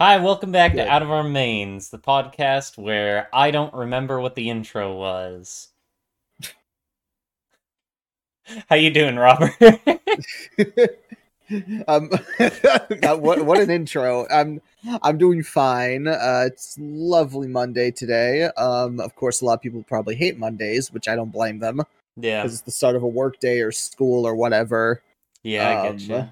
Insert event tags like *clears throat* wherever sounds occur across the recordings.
Hi, welcome back Good. to Out of Our Manes, the podcast where I don't remember what the intro was. How you doing, Robert? *laughs* um, *laughs* what what an intro. I'm I'm doing fine. Uh, it's lovely Monday today. Um, of course, a lot of people probably hate Mondays, which I don't blame them yeah, because it's the start of a work day or school or whatever. yeah, I get um, you.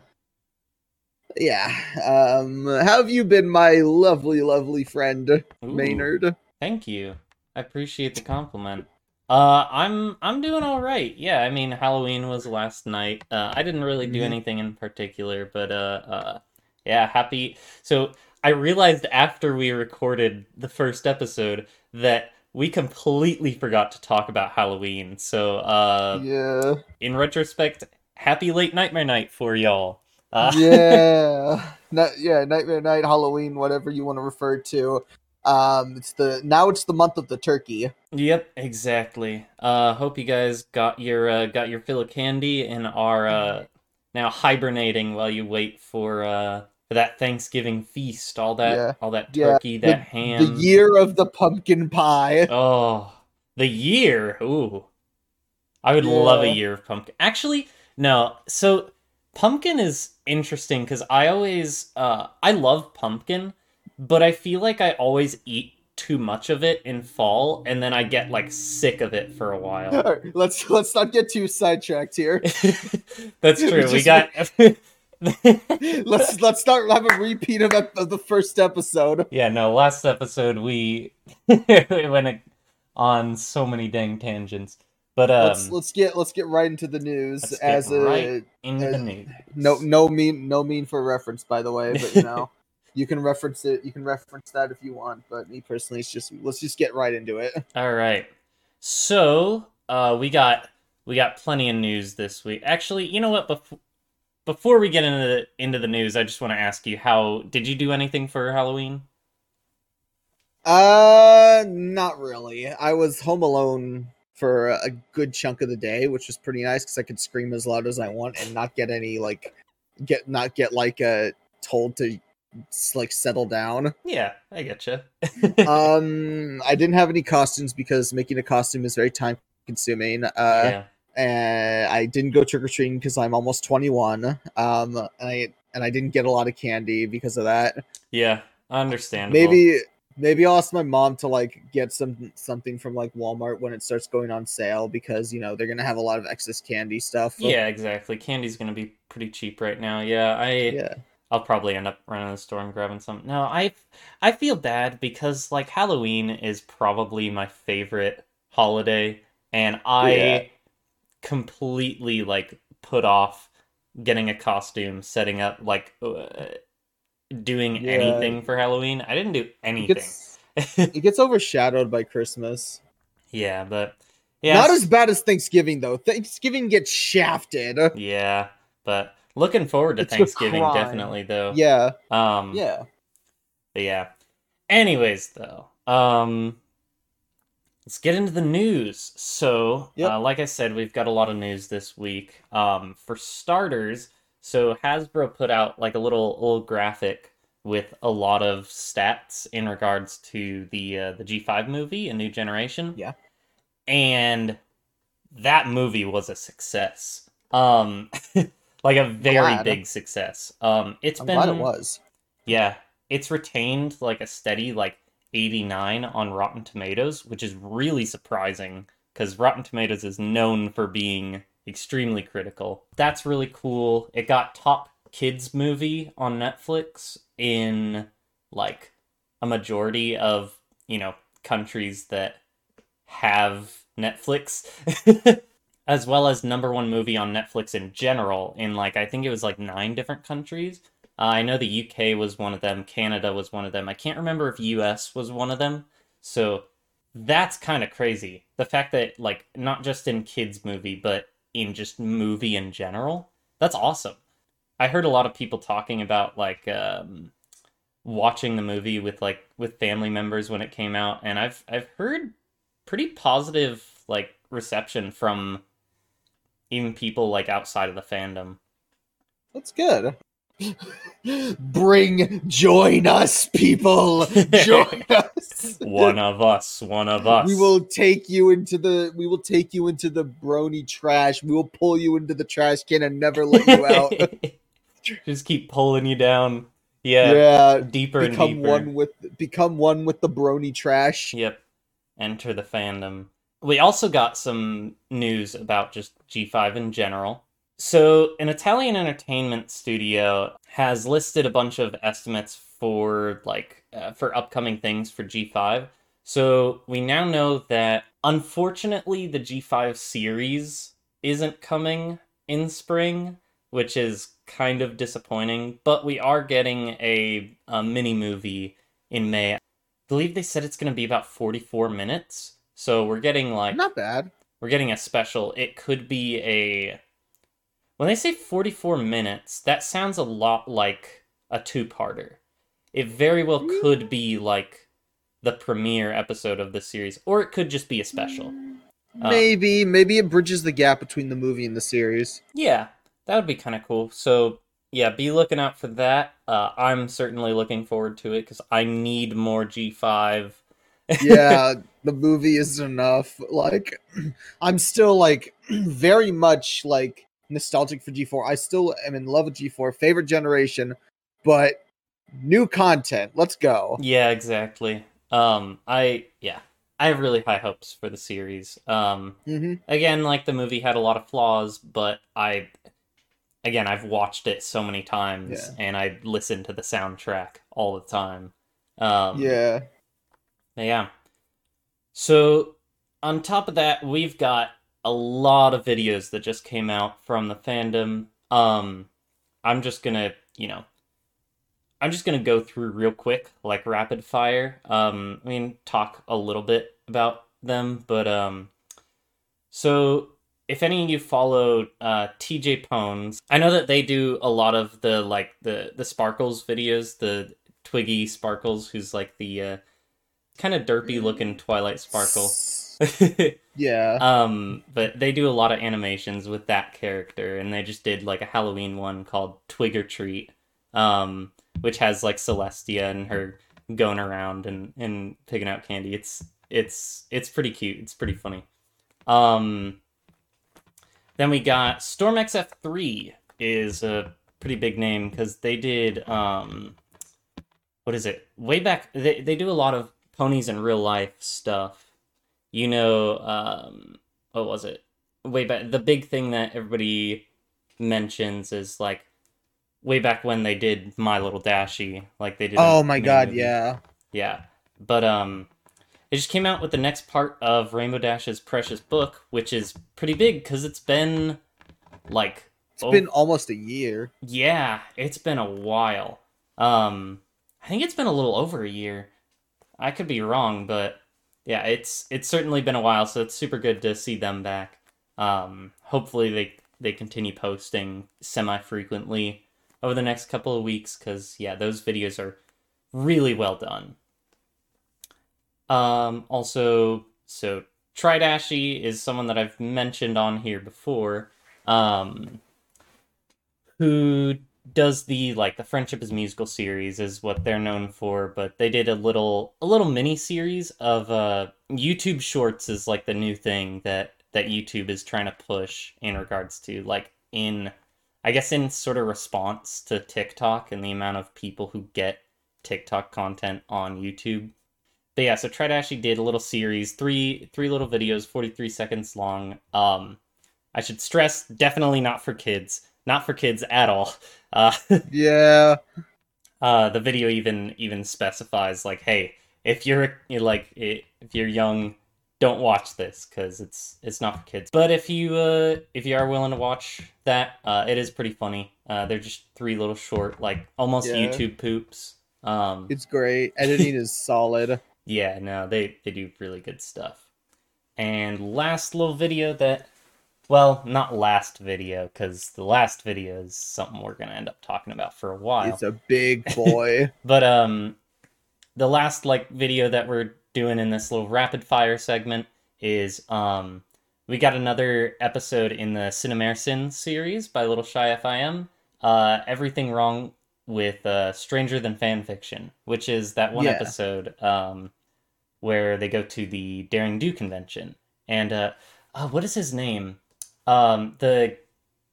Yeah. Um, how have you been, my lovely, lovely friend Ooh, Maynard? Thank you. I appreciate the compliment. Uh, I'm I'm doing all right. Yeah, I mean Halloween was last night. Uh, I didn't really do Mhm. anything in particular, but uh, uh, yeah, happy. So I realized after we recorded the first episode that we completely forgot to talk about Halloween. So uh, yeah. in retrospect, happy late nightmare night for y'all. Uh, yeah. *laughs* Yeah, Nightmare Night, Halloween, whatever you want to refer to. Um, it's the now it's the month of the turkey. Yep, exactly. Uh hope you guys got your uh, got your fill of candy and are uh now hibernating while you wait for uh for that Thanksgiving feast. All that Yeah. all that Yeah, turkey, that ham. The year of the pumpkin pie. Oh, the year. Ooh. I would love a year of pumpkin. Actually, no. So pumpkin is interesting cuz I always uh I love pumpkin, but I feel like I always eat too much of it in fall and then I get like sick of it for a while. *laughs* Let's let's not get too sidetracked here. *laughs* That's *laughs* true. We got let's let's start have a repeat of, ep- of the first episode. Yeah, no, last episode we we went on so many dang tangents. But um let's let's get let's get right into the news as a right into the as- news. no no mean no mean for reference by the way, but you know. *laughs* You can reference it. You can reference that if you want, but me personally, it's just let's just get right into it. *laughs* All right. So, uh we got we got plenty of news this week. Actually, you know what before before we get into the, into the news, I just want to ask you how did you do anything for Halloween? Uh, not really. I was home alone for a good chunk of the day, which was pretty nice because I could scream as loud as I want and not get any like get not get like uh told to like settle down. Yeah, I get you. *laughs* um, I didn't have any costumes because making a costume is very time consuming. Uh, yeah. and I didn't go trick or treating because I'm almost 21. Um, and I and I didn't get a lot of candy because of that. Yeah, understandable. Maybe maybe I'll ask my mom to like get some something from like Walmart when it starts going on sale because you know they're gonna have a lot of excess candy stuff. Yeah, exactly. Candy's gonna be pretty cheap right now. Yeah, I yeah, I'll probably end up running to the store and grabbing some. No, I I feel bad because like Halloween is probably my favorite holiday, and I Yeah. completely like put off getting a costume, setting up like uh, doing Yeah. anything for Halloween. I didn't do it anything. gets *laughs* it gets overshadowed by Christmas. yeah, but yeah, Not as bad as Thanksgiving though. Thanksgiving gets shafted. yeah, but looking forward to It's Thanksgiving definitely though. Yeah, Um. yeah. But yeah. Anyways, though, um, let's get into the news. So, Yep. uh, like I said, we've got a lot of news this week. Um, for starters, so Hasbro put out like a little little graphic with a lot of stats in regards to the uh, the G5 movie, A New Generation. Yeah. and that movie was a success. Um, *laughs* like a very Glad. big success. Um, it's I'm been glad it was. yeah, it's retained like a steady like 89 on Rotten Tomatoes, which is really surprising because Rotten Tomatoes is known for being extremely critical. That's really cool. It got top kids movie on Netflix in like a majority of, you know, countries that have Netflix. *laughs* as well as number one movie on Netflix in general in like I think it was like nine different countries. Uh, I know the UK was one of them, Canada was one of them. I can't remember if US was one of them. So that's kind of crazy. The fact that like not just in kids movie but in just movie in general. That's awesome. I heard a lot of people talking about like um watching the movie with like with family members when it came out and I've I've heard pretty positive like reception from even people like outside of the fandom. That's good. Bring, join us, people. Join *laughs* us. one of us, one of us. We will take you into the. We will take you into the brony trash. We will pull you into the trash can and never let you out. *laughs* Just keep pulling you down. Yeah, yeah. deeper and Become deeper. one with. Become one with the brony trash. Yep. Enter the fandom. We also got some news about just G5 in general. So, an Italian entertainment studio has listed a bunch of estimates for like uh, for upcoming things for G5. So, we now know that unfortunately the G5 series isn't coming in spring, which is kind of disappointing, but we are getting a, a mini movie in May. I believe they said it's going to be about 44 minutes. So we're getting like Not bad. we're getting a special. It could be a when they say 44 minutes, that sounds a lot like a two-parter. It very well could be like the premiere episode of the series or it could just be a special. Uh, Maybe, maybe it bridges the gap between the movie and the series. Yeah, that would be kind of cool. So, yeah, be looking out for that. Uh, I'm certainly looking forward to it because I need more G5. yeah, *laughs* the movie isn't enough. Like, *clears throat* I'm still like *clears throat* very much like nostalgic for G4. I still am in love with G4, favorite generation, but new content. Let's go. Yeah, exactly. Um, I yeah, I have really high hopes for the series. Um, hmm again, like the movie had a lot of flaws, but I, again, I've watched it so many times Yeah. and I listen to the soundtrack all the time. Um, Yeah. Yeah. So, on top of that, we've got a lot of videos that just came out from the fandom. Um, I'm just gonna, you know, I'm just gonna go through real quick, like rapid fire. Um, I mean, talk a little bit about them, but um, so if any of you follow uh, TJ Pones, I know that they do a lot of the like the the Sparkles videos, the Twiggy Sparkles, who's like the uh, kind of derpy looking Twilight Sparkle. *laughs* Yeah. um, but they do a lot of animations with that character, and they just did like a Halloween one called Twigger Treat, um, which has like Celestia and her going around and and picking out candy. It's it's it's pretty cute. It's pretty funny. Um, then we got Storm XF3 is a pretty big name because they did um, what is it? Way back, they they do a lot of ponies in real life stuff. You know, um, what was it? Way back, the big thing that everybody mentions is like way back when they did My Little Dashie, like they did. oh my god, movie. yeah. Yeah. But um it just came out with the next part of Rainbow Dash's Precious Book, which is pretty big cuz it's been like It's oh, been almost a year. yeah, it's been a while. Um I think it's been a little over a year. I could be wrong, but yeah, it's it's certainly been a while, so it's super good to see them back. Um hopefully they they continue posting semi-frequently over the next couple of weeks cuz yeah, those videos are really well done. Um, also, so Tridashie is someone that I've mentioned on here before, um, who does the like the Friendship is Musical series is what they're known for, but they did a little a little mini series of uh YouTube Shorts is like the new thing that that YouTube is trying to push in regards to like in I guess in sort of response to TikTok and the amount of people who get TikTok content on YouTube. But yeah, so Tridashie did a little series, three three little videos, 43 seconds long. Um I should stress definitely not for kids. Not for kids at all. Uh *laughs* Yeah. uh the video even even specifies like hey, if you're like if you're young, don't watch this cuz it's it's not for kids. But if you uh if you are willing to watch that, uh it is pretty funny. Uh they're just three little short like almost Yeah. YouTube poops. Um It's great. Editing is solid. *laughs* yeah, no, they they do really good stuff. And last little video that well, not last video cuz the last video is something we're going to end up talking about for a while. It's a big boy. *laughs* But um the last like video that we're doing in this little rapid fire segment is um we got another episode in the CinemaSins series by Little Shy FIM. uh, everything wrong with uh, Stranger Than Fan Fiction, which is that one Yeah. episode um, where they go to the Daring Do convention, and uh, uh, what is his name? Um, the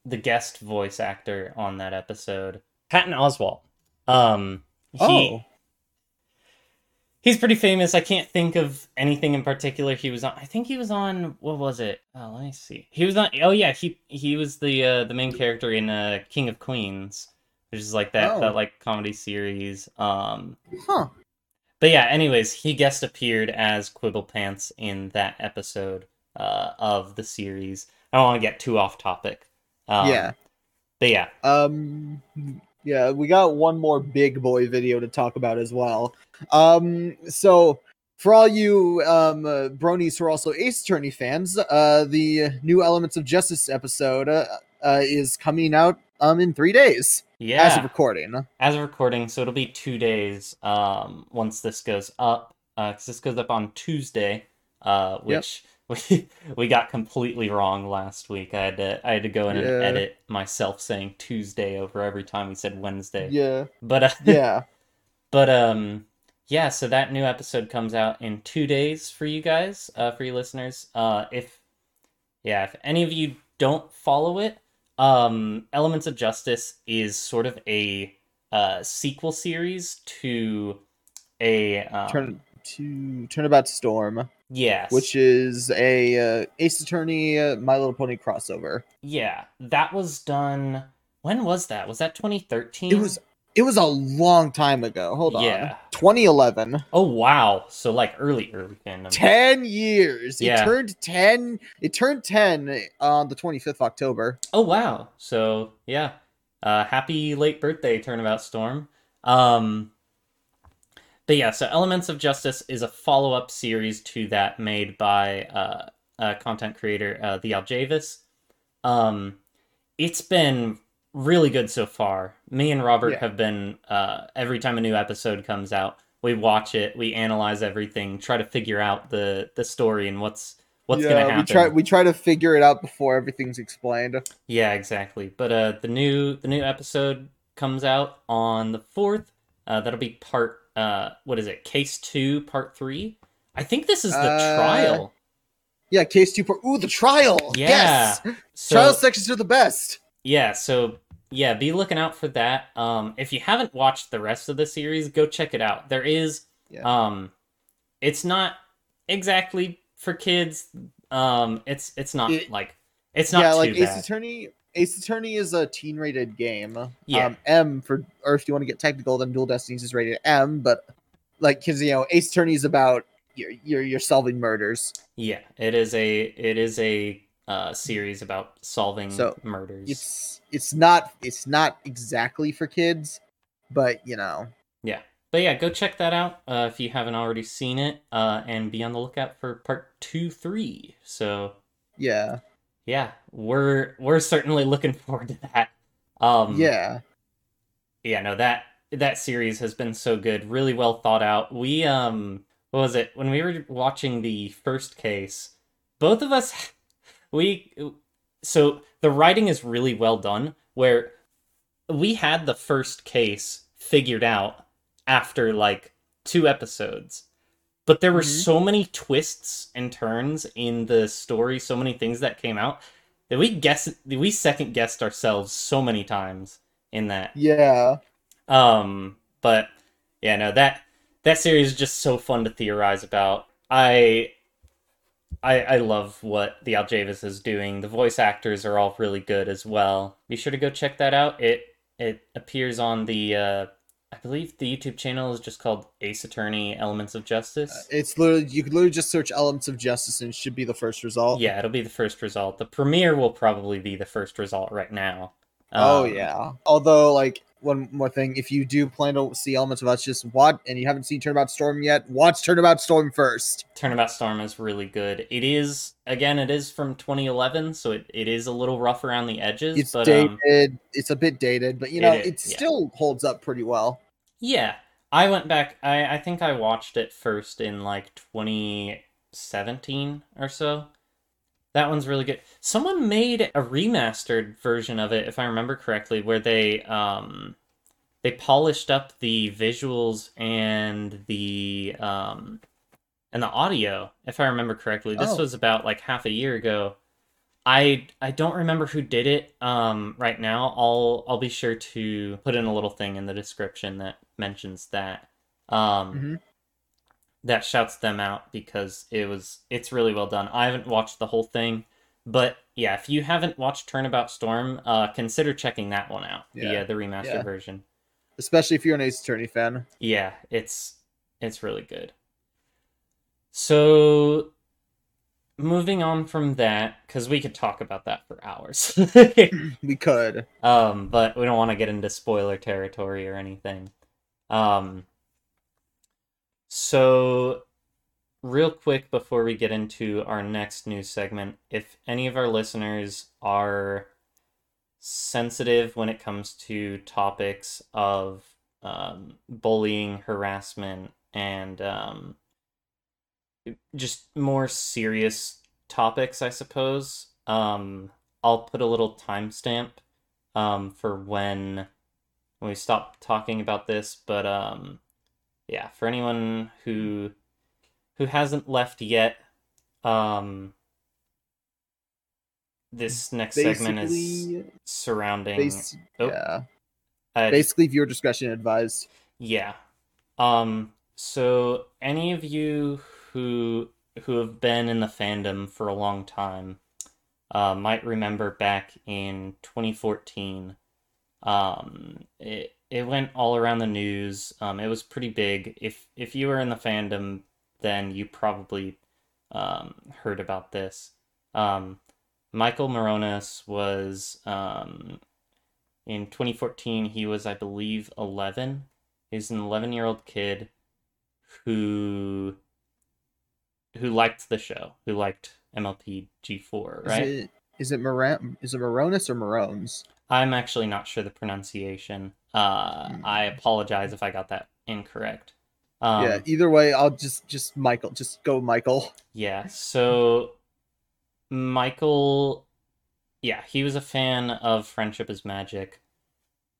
the guest voice actor on that episode, Patton Oswalt. Um, he, Oh, he's pretty famous. I can't think of anything in particular he was on. I think he was on what was it? Oh, let me see. He was on. Oh yeah, he he was the uh, the main character in uh, King of Queens, which is like that Oh. that like comedy series. Um, huh. but yeah, anyways, he guest appeared as Quibble Pants in that episode uh, of the series. I don't want to get too off topic. Um, yeah. but yeah, Um yeah, we got one more big boy video to talk about as well. Um so for all you um uh, bronies who are also Ace Attorney fans, uh the new Elements of Justice episode uh, uh is coming out um in 3 days yeah. as of recording. as of recording, so it'll be two days um, once this goes up. Because this goes up on Tuesday, uh, which we *laughs* we got completely wrong last week. I had to I had to go in Yeah. and edit myself saying Tuesday over every time we said Wednesday. Yeah. But uh, *laughs* Yeah. but um yeah, so that new episode comes out in two days for you guys, uh, for you listeners. Uh, if yeah, if any of you don't follow it, um, Elements of Justice is sort of a uh, sequel series to a um, Turn to Turnabout Storm, yes, which is a uh, Ace Attorney uh, My Little Pony crossover. yeah, that was done. When was that? Was that 2013? It was it was a long time ago. Hold on. Yeah. 2011. Oh wow! So like early, early fandom. 10 years. It Yeah. turned 10. It turned 10 on the 25th of October. Oh wow! So yeah, uh, happy late birthday, Turnabout Storm. Um, but yeah, so Elements of Justice is a follow-up series to that made by uh, a content creator, uh, the Aljavis. Um, it's been really good so far. Me and Robert Yeah. have been uh, every time a new episode comes out, we watch it, we analyze everything, try to figure out the the story and what's what's gonna happen. We try we try to figure it out before everything's explained. Yeah, exactly. But uh, the new the new episode comes out on the fourth. Uh, that'll be part uh, what is it? Case two, part three. I think this is the Uh, trial. Yeah, case 2 for Ooh, the trial. Yeah. Yes. So trial sections are the best. yeah, so yeah, be looking out for that. Um, if you haven't watched the rest of the series, go check it out. There is, Yeah. um, it's not exactly for kids. Um, it's it's not It- like it's not yeah, like Ace. Attorney Ace Attorney is a teen rated game. Yeah. Um, M for or if you want to get technical, then Dual Destinies is rated M, but like cuz you know, Ace Attorney is about you're, you're you're solving murders. Yeah, it is a it is a uh, series about solving So, murders. It's it's not it's not exactly for kids, but you know, Yeah, but yeah, go check that out uh, if you haven't already seen it, uh, and be on the lookout for part two, three. So yeah. Yeah, we're we're certainly looking *laughs* forward to that. Um, yeah. yeah, no that that series has been so good, really well thought out. We um, what was it when we were watching the first case? Both of us, *laughs* we so the writing is really well done. Where we had the first case figured out after like two episodes, but there were Mhm. so many twists and turns in the story, so many things that came out that we guess we second guessed ourselves so many times in that. Yeah. Um, but yeah, no that that series is just so fun to theorize about. I I I love what the Aljavis is doing. The voice actors are all really good as well. Be sure to go check that out. It it appears on the uh I believe the YouTube channel is just called Ace Attorney Elements of Justice. It's literally you could literally just search elements of justice and it should be the first result. yeah, it'll be the first result. The premiere will probably be the first result right now. Oh Um, yeah. Although, like one more thing, if you do plan to see elements of us, just watch, and you haven't seen Turnabout Storm yet, watch Turnabout Storm first. Turnabout Storm is really good. It is again, it is from 2011, so it, it is a little rough around the edges. It's but dated. um, it's a bit dated, but you know, It it, yeah. still holds up pretty well. Yeah, I went back. I I think I watched it first in like 2017 or so. That one's really good. Someone made a remastered version of it, if I remember correctly, where they um they polished up the visuals and the um and the audio, if I remember correctly. This Oh. was about like half a year ago. I I don't remember who did it um right now. I'll I'll be sure to put in a little thing in the description that mentions that. Um Mhm. that shouts them out because it was it's really well done. I haven't watched the whole thing, but yeah, if you haven't watched Turnabout Storm, uh consider checking that one out. The Yeah. uh, the remastered Yeah. version. Especially if you're an Ace Attorney fan. Yeah, it's it's really good. So moving on from that cuz we could talk about that for hours. *clears throat* We could. um but we don't want to get into spoiler territory or anything. Um so real quick before we get into our next news segment, if any of our listeners are sensitive when it comes to topics of um, bullying, harassment, and um, just more serious topics, I suppose. Um, I'll put a little timestamp um, for when when we stop talking about this. But um, yeah, for anyone who who hasn't left yet, um, this next segment is surrounding. bas- oh. yeah. uh, Basically, viewer discretion advised. Yeah. Um so any of you who who have been in the fandom for a long time uh might remember back in 2014 um it it went all around the news. Um it was pretty big. If if you were in the fandom then you probably um heard about this. Um Michael Moronis was um in 2014 he was I believe 11 He's an 11 year old kid who who liked the show, who liked MLP G4, right? Is it is it Moran? Is it Moronis or Morones? I'm actually not sure the pronunciation. Uh, Hmm. I apologize if I got that incorrect. Um, yeah. Either way, I'll just just Michael. Just go Michael. Yeah, so Michael, yeah, he was a fan of Friendship is Magic,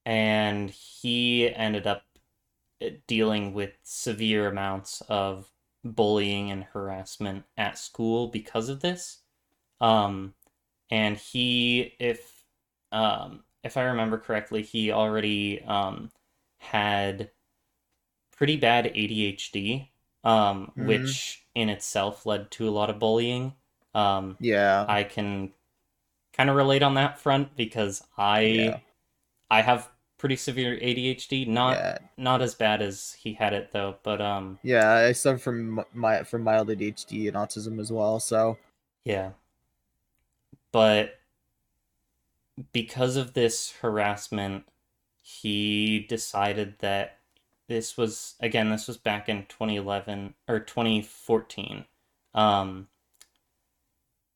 and he ended up uh, dealing with severe amounts of bullying and harassment at school because of this. Um, and he, if um, if I remember correctly, he already um, had pretty bad ADHD, um, Mhm. which in itself led to a lot of bullying. Um, Yeah. I can kind of relate on that front because I Yeah. I have pretty severe ADHD, not yeah. not as bad as he had it though, but um Yeah. I suffer from my from mild ADHD and autism as well. So yeah. But because of this harassment, he decided that this was again, this was back in 2011 or 2014. Um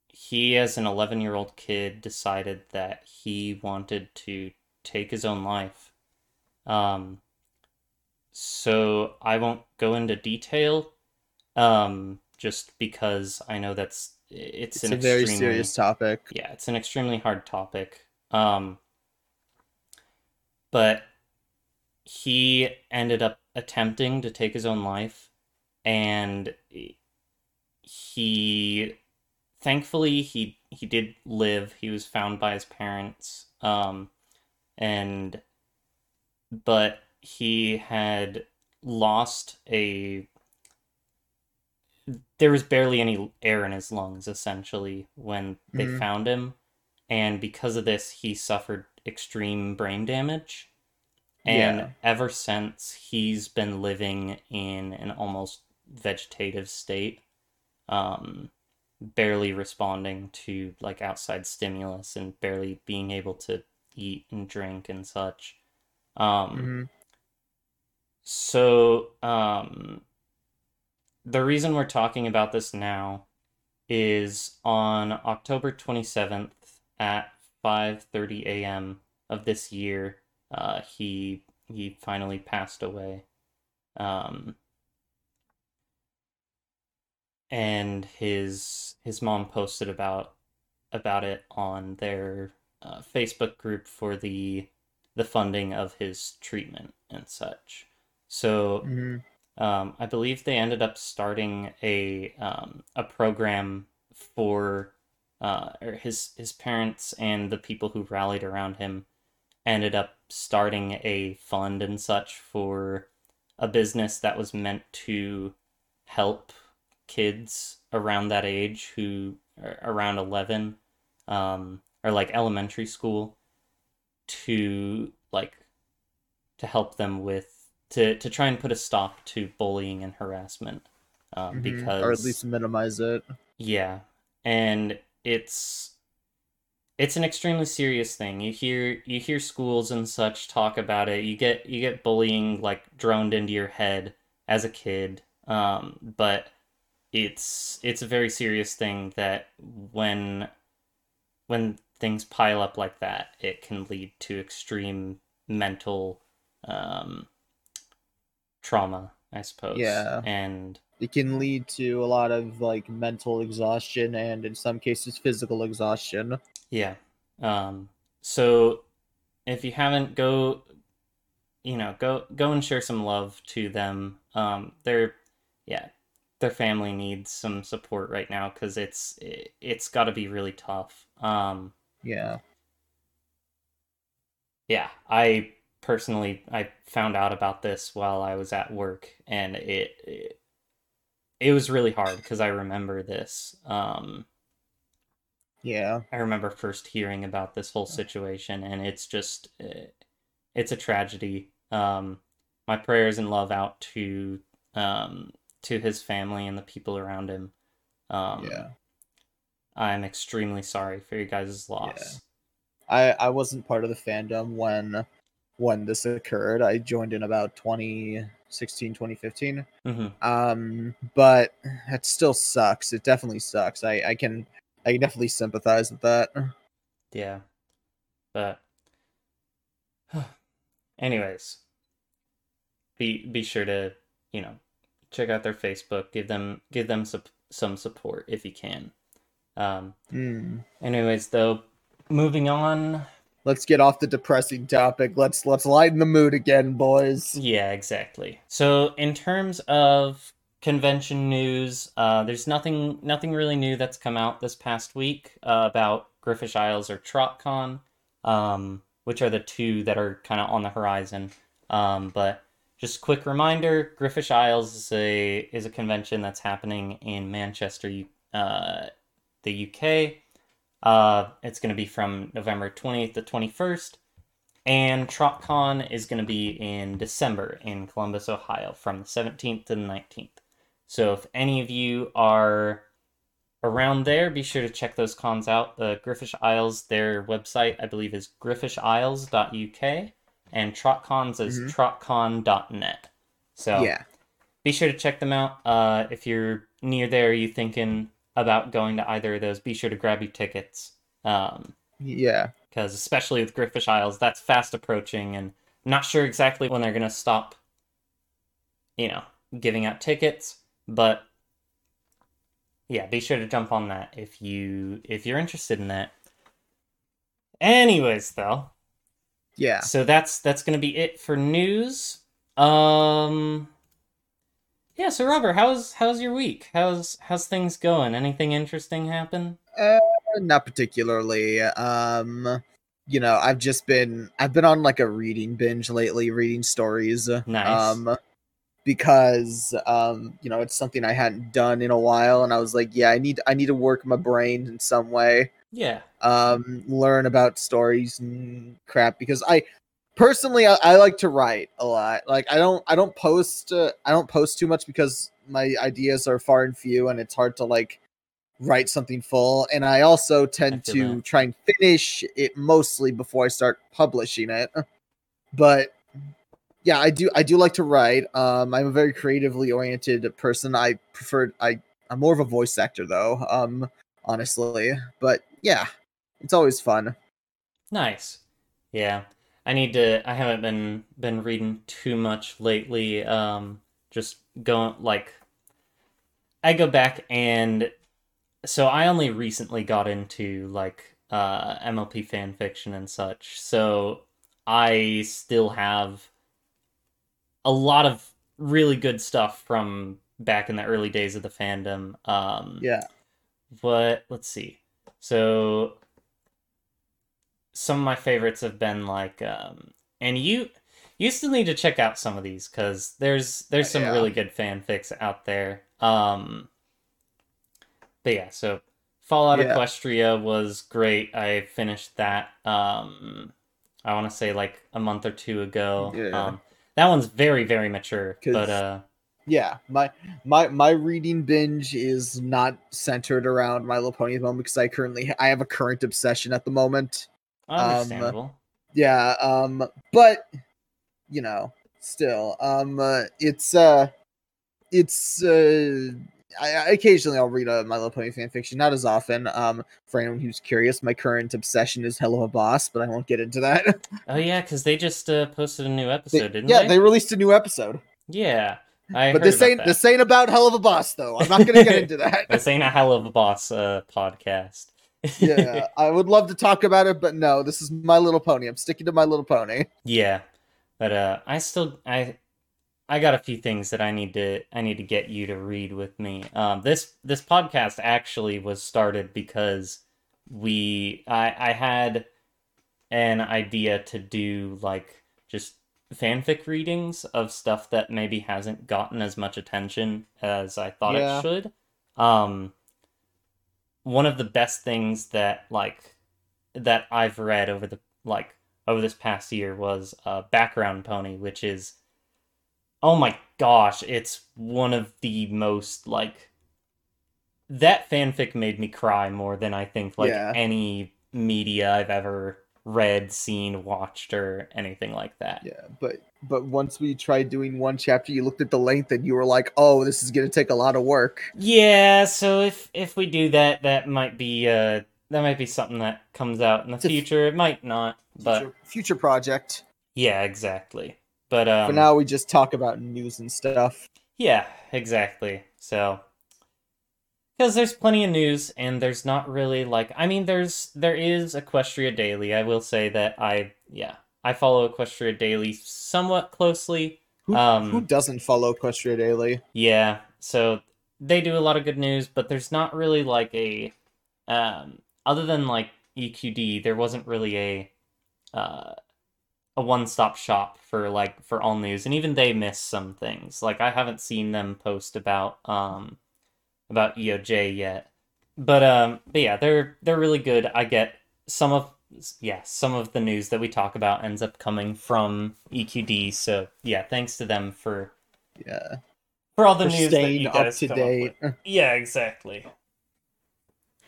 he as an 11-year-old kid decided that he wanted to take his own life. Um so I won't go into detail um just because I know that's it's, it's an a very serious topic. yeah, it's an extremely hard topic. Um, but he ended up attempting to take his own life, and he, thankfully, he he did live. He was found by his parents, um, and but he had lost a there was barely any air in his lungs essentially when they Mhm. found him and because of this he suffered extreme brain damage and Yeah. ever since he's been living in an almost vegetative state um barely responding to like outside stimulus and barely being able to eat and drink and such um hmm so, um, the reason we're talking about this now is on October 27th at 5:30 a.m. of this year, uh, he he finally passed away. Um, and his his mom posted about about it on their uh, Facebook group for the the funding of his treatment and such. So Mhm. um, I believe they ended up starting a um, a program for uh, or his his parents and the people who rallied around him ended up starting a fund and such for a business that was meant to help kids around that age who around 11 um, or like elementary school to like to help them with to to try and put a stop to bullying and harassment um, Mhm. because or at least minimize it. yeah, and it's it's an extremely serious thing. You hear you hear schools and such talk about it. You get you get bullying like droned into your head as a kid. Um, but it's it's a very serious thing that when when things pile up like that, it can lead to extreme mental um, trauma, I suppose. Yeah. And It can lead to a lot of like mental exhaustion and in some cases physical exhaustion. Yeah. Um, so if you haven't go you know, go go and share some love to them. Um, their yeah, their family needs some support right now cuz it's it, it's got to be really tough. Um, Yeah. yeah, I personally I found out about this while I was at work and it it, it was really hard cuz I remember this. Um, Yeah. I remember first hearing about this whole situation, and it's just eh, it's a tragedy. Um, my prayers and love out to um, to his family and the people around him. Um, Yeah. I'm extremely sorry for you guys' loss. I I wasn't part of the fandom when when this occurred. I joined in about 2016, 2015. hmm Um, but it still sucks. It definitely sucks. I I can I can definitely sympathize with that. Yeah, but *sighs* anyways, be be sure to you know check out their Facebook, give them give them some some support if you can. Um, Hmm. Anyways, though, moving on. Let's get off the depressing topic. Let's let's lighten the mood again, boys. Yeah, exactly. So, in terms of convention news, uh, there's nothing nothing really new that's come out this past week uh, about Griffish Isles or TrotCon, um, which are the two that are kind of on the horizon. Um, but just quick reminder: Griffish Isles is a is a convention that's happening in Manchester, uh, the UK. Uh, it's going to be from November 20th to 21st. And TrotCon is going to be in December in Columbus, Ohio, from the 17th to the 19th. So if any of you are around there, be sure to check those cons out. The Griffish Isles, their website, I believe, is griffishisles.uk, and TrotCons is Mhm. trotcon.net. So Yeah. be sure to check them out. Uh, if you're near there, you thinking about going to either of those, be sure to grab your tickets. Um, Yeah. because especially with Griffish Isles, that's fast approaching, and I'm not sure exactly when they're gonna stop, you know, giving out tickets. But yeah, be sure to jump on that if you if you're interested in that. Anyways, though, Yeah. so that's that's gonna be it for news. Um, yeah. So Robert, how's how's your week? How's how's things going? Anything interesting happen? Uh, not particularly. Um, you know, I've just been I've been on like a reading binge lately, reading stories. Nice. Um, because um, you know, it's something I hadn't done in a while, and I was like, yeah, I need I need to work my brain in some way. Yeah. Um, learn about stories and crap because I personally I, I like to write a lot. Like I don't I don't post uh, I don't post too much because my ideas are far and few, and it's hard to like write something full and i also tend feel to that. try and finish it mostly before i start publishing it but yeah i do i do like to write um i'm a very creatively oriented person i prefer i i'm more of a voice actor though um honestly but yeah it's always fun Nice. Yeah. I need to I haven't been been reading too much lately. Um just going like I go back and so I only recently got into like uh MLP fan fiction and such. So I still have a lot of really good stuff from back in the early days of the fandom. Um Yeah. but let's see. So some of my favorites have been like um and you you still need to check out some of these cuz there's there's some Yeah. really good fanfics out there. Um but yeah, so Fallout Yeah. Equestria was great. I finished that um I want to say like a month or two ago. Yeah. Um that one's very very mature, but uh Yeah, my my my reading binge is not centered around My Little Pony at the moment because I currently I have a current obsession at the moment. Understandable. Yeah, um, but you know, still, um, uh, it's uh, it's uh, I, I occasionally I'll read a My Little Pony fan fiction, not as often. Um, for anyone who's curious, my current obsession is Helluva Boss, but I won't get into that. Oh yeah, cuz they just uh, posted a new They- episode, didn't yeah, they? Yeah, they released a new episode, Yeah, I but this ain't that. this ain't about Hell of a Boss though. I'm not gonna get into *laughs* that. This ain't a Helluva Boss uh, podcast. Yeah, *laughs* I would love to talk about it, but no, this is My Little Pony. I'm sticking to My Little Pony. yeah, but uh, I still I I got a few things that I need to I need to get you to read with me. Um, this this podcast actually was started because we I I had an idea to do like just fanfic readings of stuff that maybe hasn't gotten as much attention as I thought Yeah. it should. Um one of the best things that like that I've read over the like over this past year was uh Background Pony, which is oh my gosh, it's one of the most like that fanfic made me cry more than I think like Yeah. any media I've ever read, seen, watched, or anything like that. Yeah, but but once we tried doing one chapter, you looked at the length and you were like, "Oh, this is gonna take a lot of work." Yeah, so if if we do that, that might be uh that might be something that comes out in the It's a f- future. It might not, but future, future project. yeah, exactly. But um, For now, we just talk about news and stuff. Yeah, exactly. So because there's plenty of news and there's not really like I mean there's there is Equestria Daily. I will say that I yeah, I follow Equestria Daily somewhat closely. Who, Um, who doesn't follow Equestria Daily? Yeah, so they do a lot of good news, but there's not really like a um other than like EQD, there wasn't really a uh a one-stop shop for like for all news and even they miss some things. Like I haven't seen them post about um about EOJ yet. But um but yeah, they're they're really good. I get some of yeah, some of the news that we talk about ends up coming from EQD. So yeah, thanks to them for Yeah, for all the for news that staying you up guys to up date. with. *laughs* Yeah, exactly.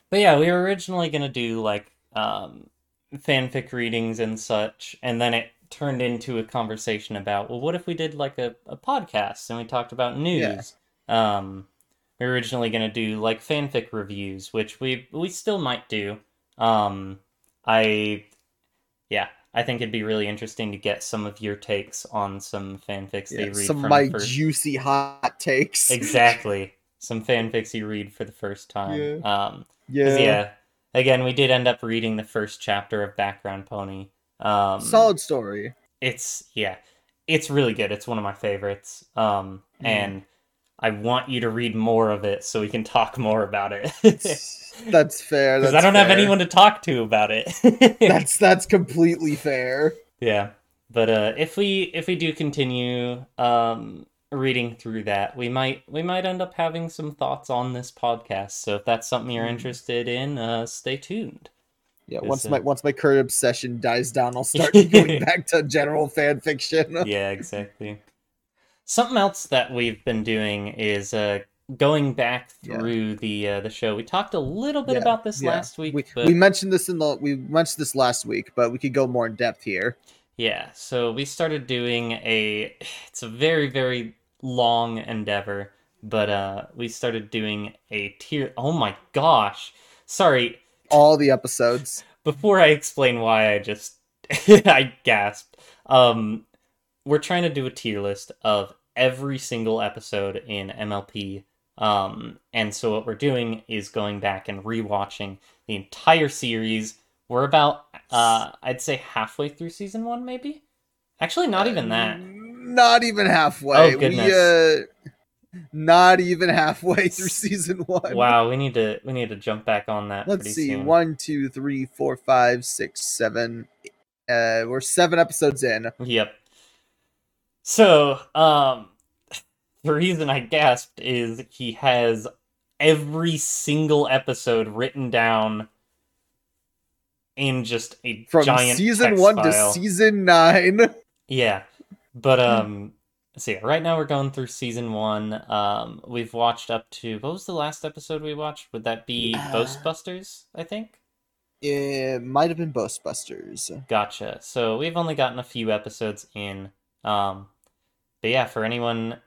But yeah, we were originally gonna do like um, fanfic readings and such, and then it turned into a conversation about well, what if we did like a, a podcast and we talked about news? Um, we were originally gonna do like fanfic reviews, which we we still might do. Um, I yeah, I think it'd be really interesting to get some of your takes on some fanfics they Yeah, read some of my first juicy hot takes. exactly some fanfics you read for the first time Yeah. um Yeah. yeah again we did end up reading the first chapter of background pony um Solid story. it's yeah it's really good it's one of my favorites um Mhm. and i want you to read more of it so we can talk more about it *laughs* That's fair. *laughs* Because i don't have anyone to talk to about it *laughs* That's that's completely fair. Yeah. But uh if we if we do continue um reading through that, we might we might end up having some thoughts on this podcast. So if that's something you're Mhm. interested in, uh stay tuned. Yeah, once uh, my once my current obsession dies down, I'll start going back to general fan fiction. Yeah, exactly. Something else that we've been doing is uh going back Yeah. through the uh, the show. We talked a little bit Yeah, about this yeah. last week, We, but we mentioned this in the we mentioned this last week, but we could go more in depth here. Yeah, so we started doing a it's a very very long endeavor, but uh we started doing a tier Oh my gosh. Sorry, All the episodes. before I explain why I just *laughs* I gasped. Um we're trying to do a tier list of every single episode in MLP Um, and so what we're doing is going back and rewatching the entire series. We're about, uh, I'd say halfway through season one, maybe. Actually, not even that. Not even halfway. Oh, goodness. We, uh, not even halfway through season one. Wow, we need to we need to jump back on that. Let's see. soon. One, two, three, four, five, six, seven. Uh, we're seven episodes in. Yep. So, um, the reason I gasped is he has every single episode written down in just a From giant season one file. to season nine. Yeah, but um, so yeah, right now we're going through season one. Um, we've watched up to what was the last episode we watched? Would that be Uh, Boast Busters? I think. It might have been Boast Busters. Gotcha. So we've only gotten a few episodes in. Um, but yeah, for anyone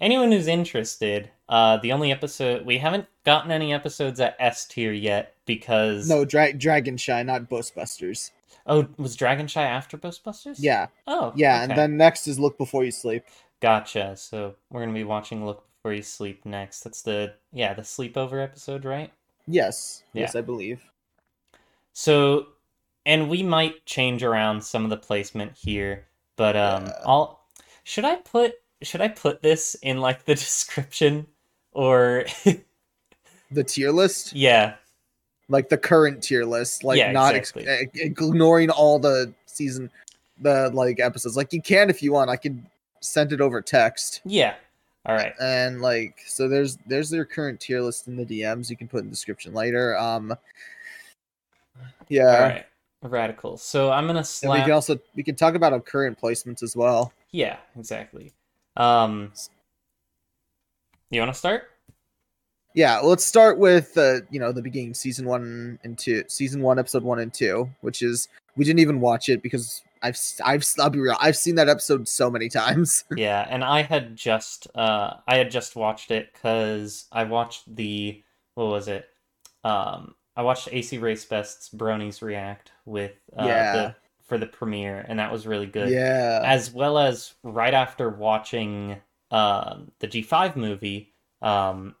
anyone who's interested, uh, the only episode we haven't gotten any episodes at S tier yet because No, Dra- Dragonshy, not Boast Busters. oh was Dragon Dragonshy after Boast Busters? Yeah, Oh yeah, okay. and then next is Look Before You Sleep. gotcha. So we're gonna be watching Look Before You Sleep next. That's the yeah the sleepover episode, right? Yes, Yeah. yes, I believe. So, and we might change around some of the placement here, but um, Yeah. I'll should I put should I put this in like the *laughs* description or The tier list, yeah like the current tier list, like Yeah, not exactly. eh, ignoring all the season, the like episodes. Like you can if you want. I can send it over text. yeah all right and like so there's there's their current tier list in the DMs you can put in the description later um yeah all right radical. So I'm gonna and we can also we can talk about our current placements as well yeah exactly. Um, you want to start? yeah let's start with uh you know the beginning season one and two season one episode one and two which is we didn't even watch it because I've I've I'll be real I've seen that episode so many *laughs* times Yeah, and I had just uh I had just watched it because I watched the what was it? Um I watched ACRacebest's Bronies React with uh Yeah. the for the premiere and that was really good. yeah As well as right after watching um the G5 movie, um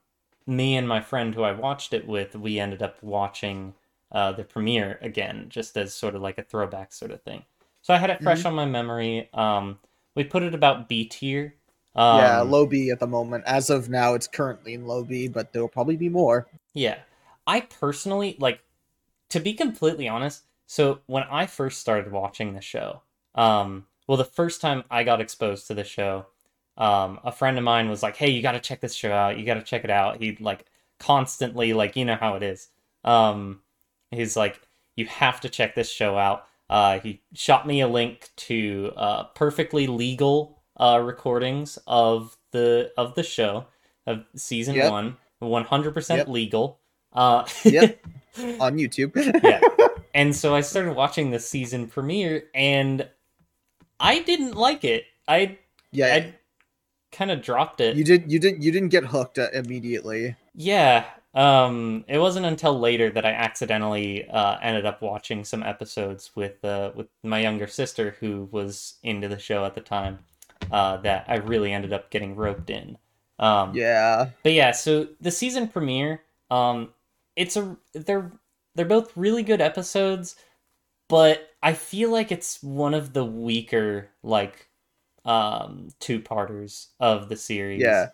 me and my friend who I watched it with, we ended up watching uh the premiere again just as sort of like a throwback sort of thing. So I had it fresh on my memory. Um we put it about B tier. Um, yeah low B at the moment as of now it's currently in low B but there will probably be more Yeah. I personally like to be completely honest, so when I first started watching the show, um well the first time I got exposed to the show, um a friend of mine was like, "Hey, you got to check this show out. You got to check it out." He like constantly like, you know how it is. Um he's like, "You have to check this show out." Uh he shot me a link to uh perfectly legal uh recordings of the of the show of season Yep. 1, 100% legal. Uh, Yep. *laughs* on YouTube yeah. *laughs* And so I started watching the season premiere, and I didn't like it. I yeah I kind of dropped it. You did. You didn't. You didn't get hooked uh, immediately. Yeah. Um. It wasn't until later that I accidentally uh, ended up watching some episodes with uh, with my younger sister, who was into the show at the time. Uh, that I really ended up getting roped in. Um, Yeah. But yeah, so the season premiere, um, it's a they're they're both really good episodes, but I feel like it's one of the weaker like um two parters of the series. Yeah.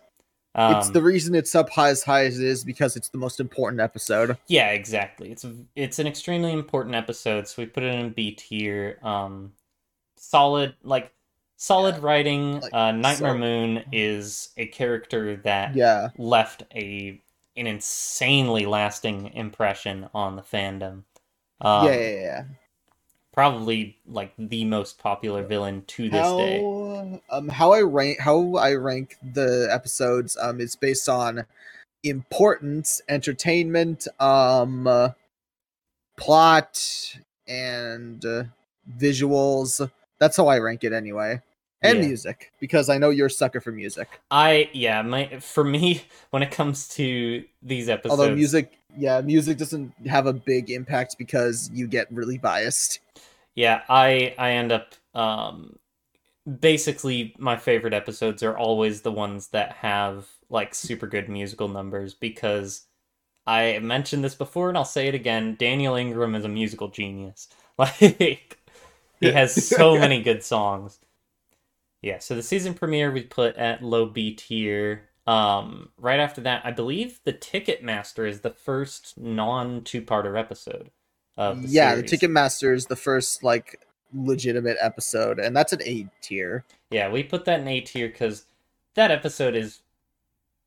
um, it's the reason it's up high as high as it is because it's the most important episode. yeah, exactly. It's a, it's an extremely important episode, so we put it in B tier. Um, solid like solid Yeah, writing. like, uh, Nightmare so- Moon is a character that Yeah. left a an insanely lasting impression on the fandom. Um, yeah. Yeah. Yeah. Probably like the most popular villain to this How day. um how I rank how I rank the episodes um is based on importance, entertainment, um, uh, plot, and uh, visuals. That's how I rank it anyway. And Yeah. music because I know you're a sucker for music. I yeah, my for me *laughs* when it comes to these episodes, Although music, yeah, music doesn't have a big impact because you get really biased. yeah, I I end up um basically my favorite episodes are always the ones that have like super good musical numbers because I mentioned this before and I'll say it again. Daniel Ingram is a musical genius. *laughs* Like he has so *laughs* many good songs. Yeah, so the season premiere we put at low B tier. Um, right after that, I believe the Ticket Master is the first non two parter episode of the yeah, the series. Ticket Master is the first like legitimate episode, and that's an A tier. Yeah, we put that in A tier because that episode is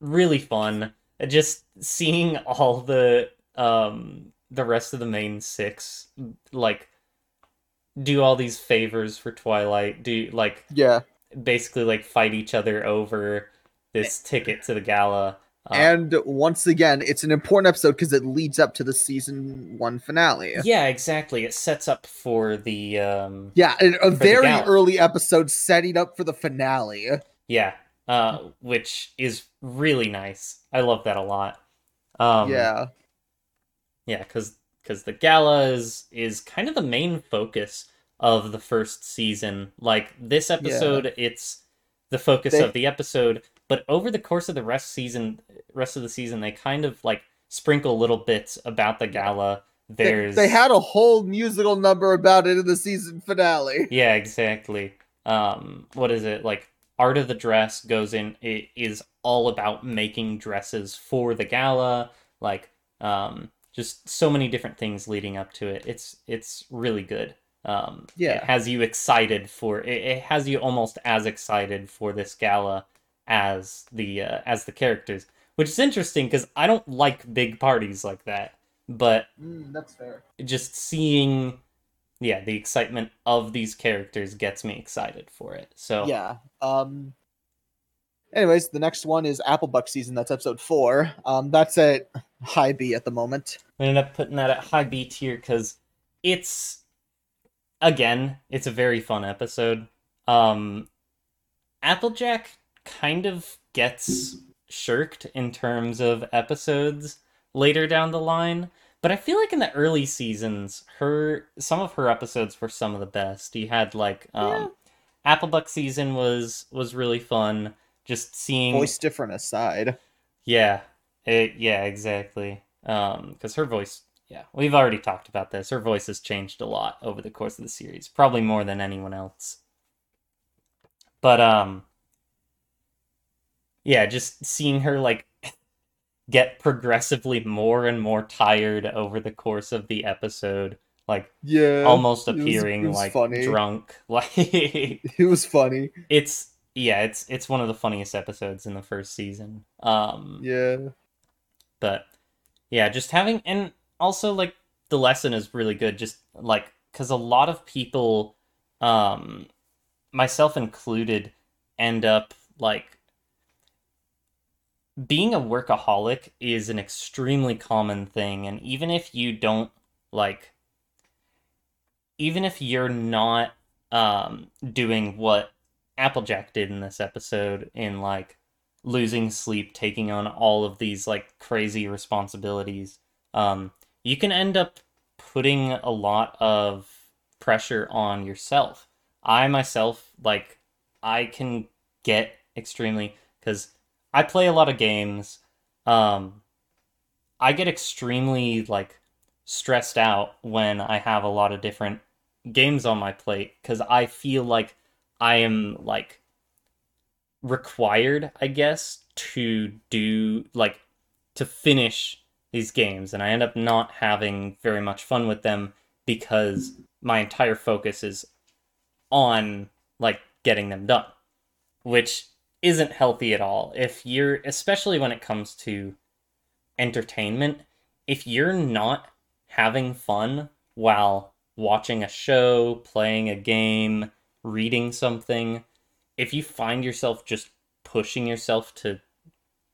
really fun. Just seeing all the um the rest of the main six like do all these favors for Twilight, do like Yeah, basically like fight each other over this ticket to the gala. Uh, and once again, it's an important episode because it leads up to the season one finale. yeah, exactly. It sets up for the um Yeah, a very early episode setting up for the finale. yeah, uh which is really nice. I love that a lot. Um yeah, Yeah, because because the gala is is kind of the main focus of the first season. Like this episode, it's the focus They- of the episode, but over the course of the rest season, rest of the season, they kind of like sprinkle little bits about the gala. They- There's they, had a whole musical number about it in the season finale. *laughs* yeah, exactly. Um, what is it like? Art of the dress goes in. It is all about making dresses for the gala. Like, um, just so many different things leading up to it. It's it's really good. Um, Yeah. it has you excited for it. It has you almost as excited for this gala as the uh, as the characters, which is interesting because I don't like big parties like that. But Mm, that's fair. just seeing yeah the excitement of these characters gets me excited for it so Yeah. Um. Anyways, the next one is Applebuck season. That's episode four. Um, that's at high B at the moment. i ended up putting that at high b tier because it's again it's a very fun episode um applejack kind of gets shirked in terms of episodes later down the line but i feel like in the early seasons her some of her episodes were some of the best you had like um applebuck season was was really fun just seeing Voice different aside. Yeah, it, yeah, exactly. Um, because her voice, yeah, we've already talked about this. Her voice has changed a lot over the course of the series, probably more than anyone else. But um, yeah, just seeing her like *laughs* get progressively more and more tired over the course of the episode, like Yeah. almost it was- appearing it was like funny. drunk, *laughs* like *laughs* It was funny. it's yeah, it's it's one of the funniest episodes in the first season. Um, Yeah. but yeah just having and also like the lesson is really good just like because a lot of people um myself included end up like being a workaholic is an extremely common thing and even if you don't like even if you're not um doing what applejack did in this episode in like losing sleep, taking on all of these like crazy responsibilities, um, you can end up putting a lot of pressure on yourself. I myself, like, I can get extremely because I play a lot of games. Um, I get extremely like stressed out when I have a lot of different games on my plate because I feel like I am like required, I guess, to do like to finish these games, and I end up not having very much fun with them because my entire focus is on like getting them done, which isn't healthy at all. If you're, especially when it comes to entertainment, if you're not having fun while watching a show, playing a game, reading something, if you find yourself just pushing yourself to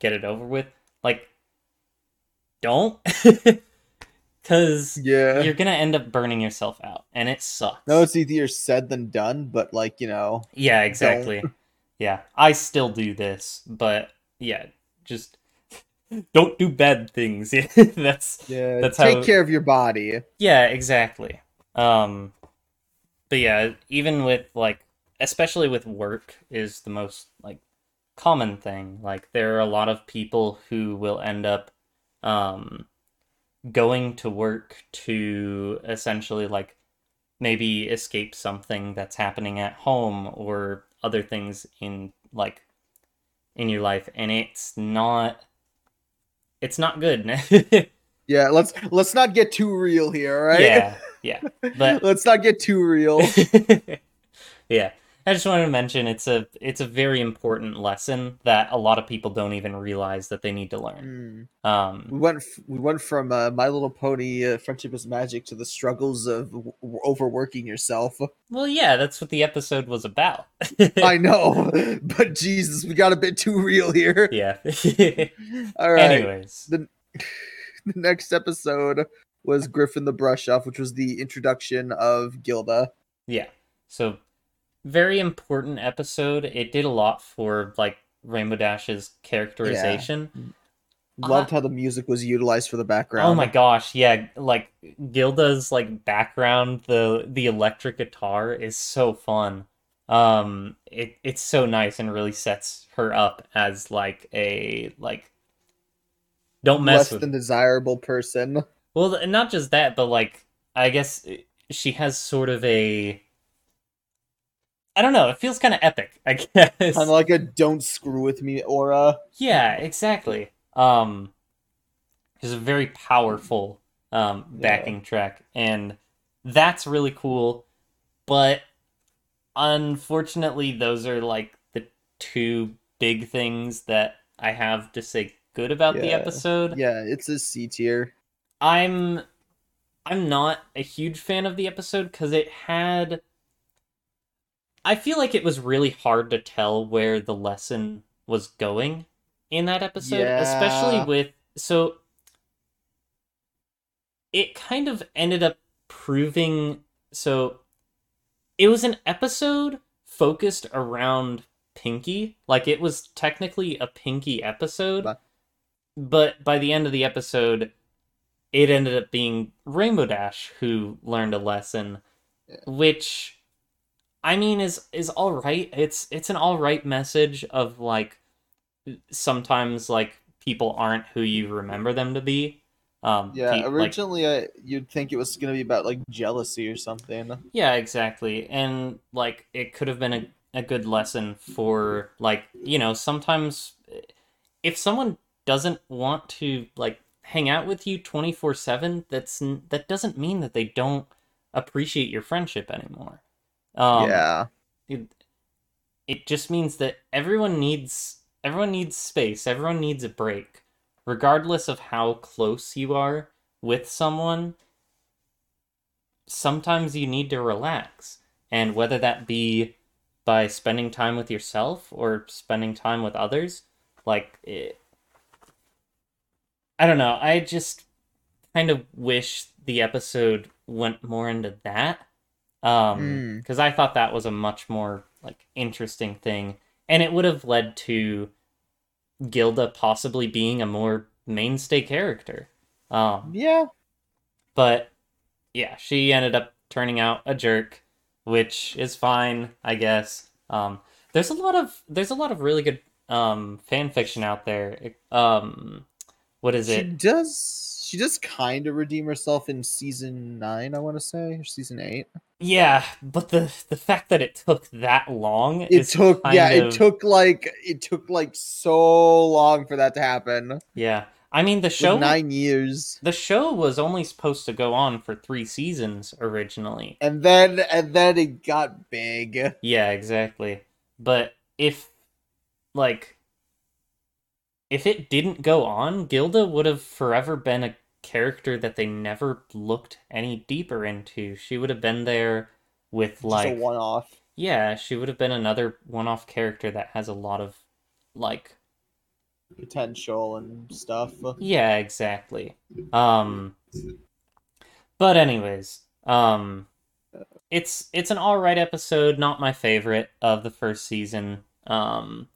get it over with, like, don't. *laughs* Because Yeah. you're going to end up burning yourself out, and it sucks. No, it's easier said than done, but like, you know, Yeah, exactly. yeah, I still do this, but yeah, just *laughs* don't do bad things. *laughs* That's yeah, That's take how- care of your body. yeah, exactly. Um, but yeah, even with like, especially with work, is the most like common thing. Like there are a lot of people who will end up um going to work to essentially like maybe escape something that's happening at home or other things in like in your life and it's not it's not good *laughs* Yeah, let's let's not get too real here, right? yeah yeah *laughs* but let's not get too real. *laughs* yeah i just wanted to mention it's a it's a very important lesson that a lot of people don't even realize that they need to learn Mm. um We went f- we went from uh, My Little Pony uh, Friendship is Magic to the struggles of w- overworking yourself. well yeah that's what the episode was about *laughs* I know, *laughs* but Jesus, we got a bit too real here. yeah *laughs* All right. anyways the next episode was Griffon the Brush Off, which was the introduction of Gilda. Yeah. So very important episode. It did a lot for like Rainbow Dash's characterization. Loved how the music was utilized for the background. Oh my gosh, yeah, like Gilda's like background, the the electric guitar is so fun. Um it it's so nice and really sets her up as like a like don't mess Less with than desirable person. Well, not just that, but like I guess she has sort of a I don't know, it feels kind of epic, *laughs* I guess. Kind of like a "Don't screw with me" aura. Yeah, exactly. Um it's a very powerful um Yeah. backing track and that's really cool, but unfortunately those are like the two big things that I have to say good about the episode. Yeah, it's a C tier. I'm I'm not a huge fan of the episode because it had I feel like it was really hard to tell where the lesson mm. was going in that episode, especially with so it kind of ended up proving so it was an episode focused around Pinkie, like it was technically a Pinkie episode, But- but by the end of the episode it ended up being Rainbow Dash who learned a lesson, Yeah. which I mean is is all right. It's it's an all right message of like sometimes like people aren't who you remember them to be. Um, Yeah, pe- like- originally I, you'd think it was gonna be about like jealousy or something. yeah, exactly. And like it could have been a, a good lesson for like, you know, sometimes if someone doesn't want to like hang out with you 24/7, that's that doesn't mean that they don't appreciate your friendship anymore. Um yeah, it, it just means that everyone needs everyone needs space. Everyone needs a break. Regardless of how close you are with someone sometimes you need to relax. And whether that be by spending time with yourself or spending time with others like it, i don't know. I just kind of wish the episode went more into that um Mm. because i thought that was a much more like interesting thing and it would have led to gilda possibly being a more mainstay character um yeah. but yeah she ended up turning out a jerk which is fine i guess um there's a lot of there's a lot of really good um fan fiction out there um what is it? She it does. She does kind of redeem herself in season nine. I want to say or season eight. yeah but the the fact that it took that long It is took. Yeah, of- it took like it took like so long for that to happen. yeah i mean the show nine years, the show was only supposed to go on for three seasons originally and then and then it got big. Yeah, exactly. But if like if it didn't go on, Gilda would have forever been a character that they never looked any deeper into. She would have been there with Just a like one-off. yeah, she would have been another one-off character that has a lot of like potential and stuff. yeah, exactly. Um but anyways, um it's it's an all right episode, not my favorite of the first season. Um